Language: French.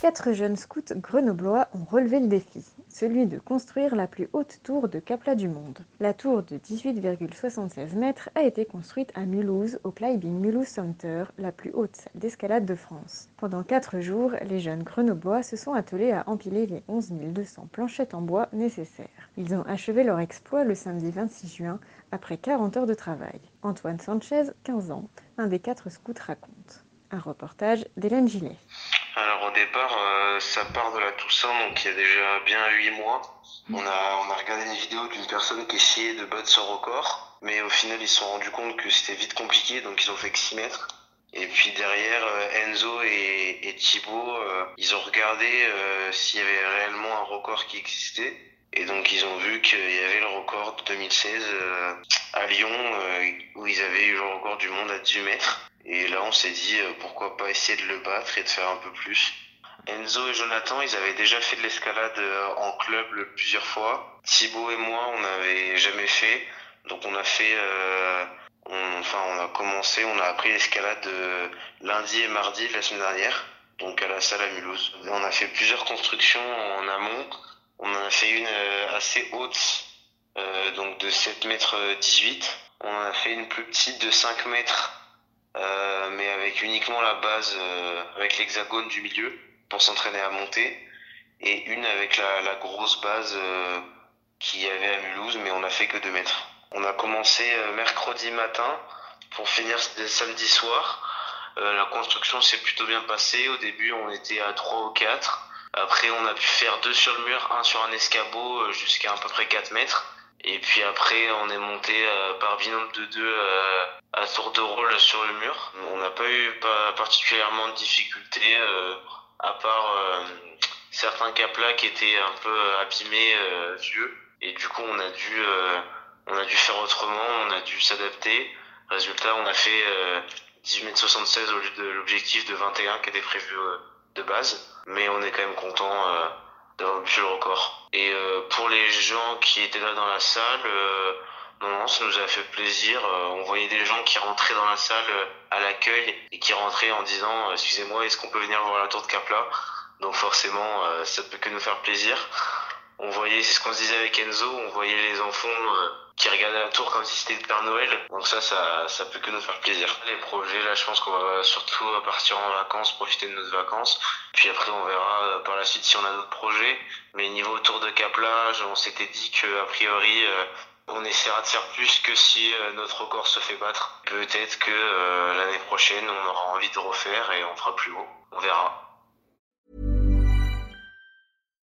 Quatre jeunes scouts grenoblois ont relevé le défi, celui de construire la plus haute tour de Capla du monde. La tour de 18,76 mètres a été construite à Mulhouse, au Climbing Mulhouse Center, la plus haute salle d'escalade de France. Pendant quatre jours, les jeunes grenoblois se sont attelés à empiler les 11 200 planchettes en bois nécessaires. Ils ont achevé leur exploit le samedi 26 juin, après 40 heures de travail. Antoine Sanchez, 15 ans, un des quatre scouts raconte. Un reportage d'Hélène Gillet. Alors au départ, euh, ça part de la Toussaint, donc il y a déjà bien 8 mois. On a, on a regardé une vidéo d'une personne qui essayait de battre son record, mais au final ils se sont rendus compte que c'était vite compliqué, donc ils ont fait que 6 mètres. Et puis derrière, euh, Enzo et, et Thibaut, euh, ils ont regardé euh, s'il y avait réellement un record qui existait. Et donc ils ont vu qu'il y avait le record de 2016 euh, à Lyon, où ils avaient eu le record du monde à 18 mètres. Et là, on s'est dit euh, pourquoi pas essayer de le battre et de faire un peu plus. Enzo et Jonathan, ils avaient déjà fait de l'escalade euh, en club plusieurs fois. Thibaut et moi, on n'avait jamais fait. Donc on a fait, euh, enfin on a commencé, on a appris l'escalade lundi et mardi de la semaine dernière, donc à la salle à Mulhouse. On a fait plusieurs constructions en amont. On en a fait une assez haute, donc de 7 mètres 18. On en a fait une plus petite de 5 mètres euh, mais avec uniquement la base, euh, avec l'hexagone du milieu pour s'entraîner à monter, et une avec la, grosse base euh, qu'il y avait à Mulhouse, mais on a fait que 2 mètres. On a commencé mercredi matin pour finir samedi soir. La construction s'est plutôt bien passée. Au début, on était à 3 ou 4. Après, on a pu faire deux sur le mur, un sur un escabeau jusqu'à à peu près 4 mètres. Et puis après, on est monté euh, par binôme de deux euh, à tour de rôle sur le mur. On n'a pas eu particulièrement de difficultés, euh, à part certains caplas qui étaient un peu abîmés, vieux. Et du coup, on a dû, on a dû faire autrement, on a dû s'adapter. Résultat, on a fait euh, 18 mètres 76 au lieu de l'objectif de 21 qui était prévu de base. Mais on est quand même content le record. Et euh, pour les gens qui étaient là dans la salle, euh, non, non, ça nous a fait plaisir. Euh, on voyait des gens qui rentraient dans la salle à l'accueil et qui rentraient en disant Excusez-moi, est-ce qu'on peut venir voir la tour de Capla? Donc forcément, ça peut que nous faire plaisir. On voyait, c'est ce qu'on se disait avec Enzo, on voyait les enfants euh, qui regardaient la tour comme si c'était le Père Noël. Donc ça, ça, ça peut que nous faire plaisir. Les projets, là, je pense qu'on va surtout euh, partir en vacances, profiter de notre vacances. Puis après, on verra euh, par la suite si on a d'autres projets. Mais niveau tour de Capla, on s'était dit que a priori, on essaiera de faire plus que si notre record se fait battre. Peut-être que l'année prochaine, on aura envie de refaire et on fera plus haut. On verra.